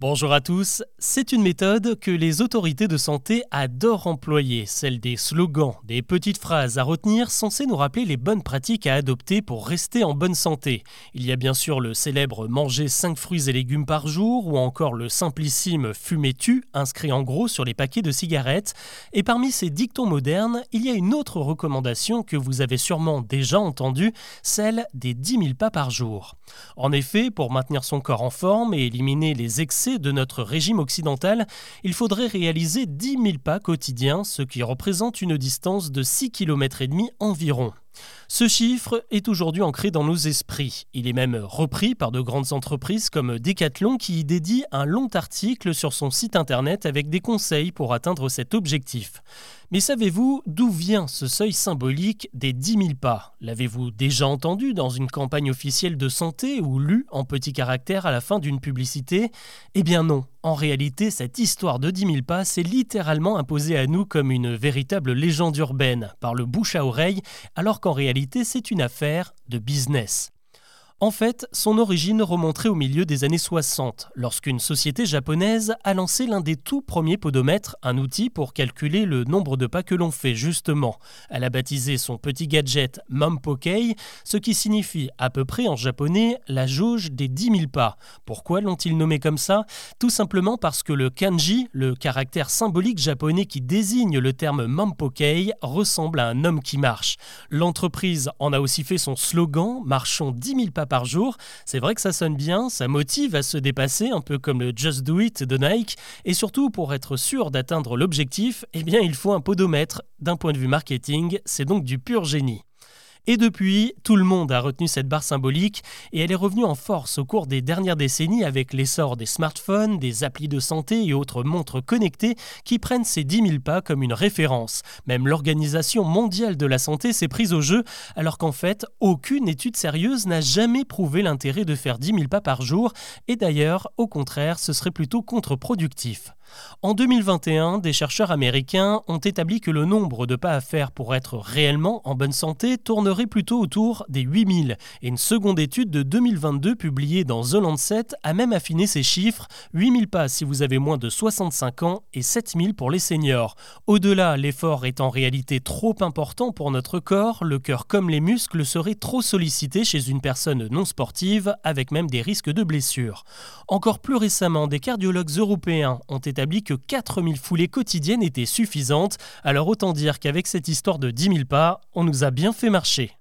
Bonjour à tous, c'est une méthode que les autorités de santé adorent employer, celle des slogans, des petites phrases à retenir censées nous rappeler les bonnes pratiques à adopter pour rester en bonne santé. Il y a bien sûr le célèbre manger 5 fruits et légumes par jour ou encore le simplissime fumer tu inscrit en gros sur les paquets de cigarettes. Et parmi ces dictons modernes, il y a une autre recommandation que vous avez sûrement déjà entendue, celle des 10 000 pas par jour. En effet, pour maintenir son corps en forme et éliminer les excès de notre régime occidental, il faudrait réaliser 10 000 pas quotidiens, ce qui représente une distance de 6 km et demi environ. Ce chiffre est aujourd'hui ancré dans nos esprits. Il est même repris par de grandes entreprises comme Decathlon qui y dédie un long article sur son site internet avec des conseils pour atteindre cet objectif. Mais savez-vous d'où vient ce seuil symbolique des 10 000 pas? L'avez-vous déjà entendu dans une campagne officielle de santé ou lu en petits caractères à la fin d'une publicité? Eh bien non. En réalité, cette histoire de 10 000 pas s'est littéralement imposée à nous comme une véritable légende urbaine, par le bouche à oreille, alors qu'en réalité c'est une affaire de business. En fait, son origine remonterait au milieu des années 60, lorsqu'une société japonaise a lancé l'un des tout premiers podomètres, un outil pour calculer le nombre de pas que l'on fait justement. Elle a baptisé son petit gadget Mampokei, ce qui signifie à peu près en japonais la jauge des 10 000 pas. Pourquoi l'ont-ils nommé comme ça? Tout simplement parce que le kanji, le caractère symbolique japonais qui désigne le terme Mampokei, ressemble à un homme qui marche. L'entreprise en a aussi fait son slogan Marchons 10 000 pas par jour. C'est vrai que ça sonne bien, ça motive à se dépasser, un peu comme le Just Do It de Nike. Et surtout, pour être sûr d'atteindre l'objectif, eh bien, il faut un podomètre. D'un point de vue marketing, c'est donc du pur génie. Et depuis, tout le monde a retenu cette barre symbolique et elle est revenue en force au cours des dernières décennies avec l'essor des smartphones, des applis de santé et autres montres connectées qui prennent ces 10 000 pas comme une référence. Même l'Organisation mondiale de la santé s'est prise au jeu alors qu'en fait, aucune étude sérieuse n'a jamais prouvé l'intérêt de faire 10 000 pas par jour et d'ailleurs, au contraire, ce serait plutôt contre-productif. En 2021, des chercheurs américains ont établi que le nombre de pas à faire pour être réellement en bonne santé tournerait plutôt autour des 8000. Et une seconde étude de 2022 publiée dans The Lancet a même affiné ces chiffres 8000 pas si vous avez moins de 65 ans et 7000 pour les seniors. Au-delà, l'effort est en réalité trop important pour notre corps, le cœur comme les muscles seraient trop sollicités chez une personne non sportive, avec même des risques de blessures. Encore plus récemment, des cardiologues européens ont établi que 4000 foulées quotidiennes étaient suffisantes, alors autant dire qu'avec cette histoire de 10 000 pas, on nous a bien fait marcher.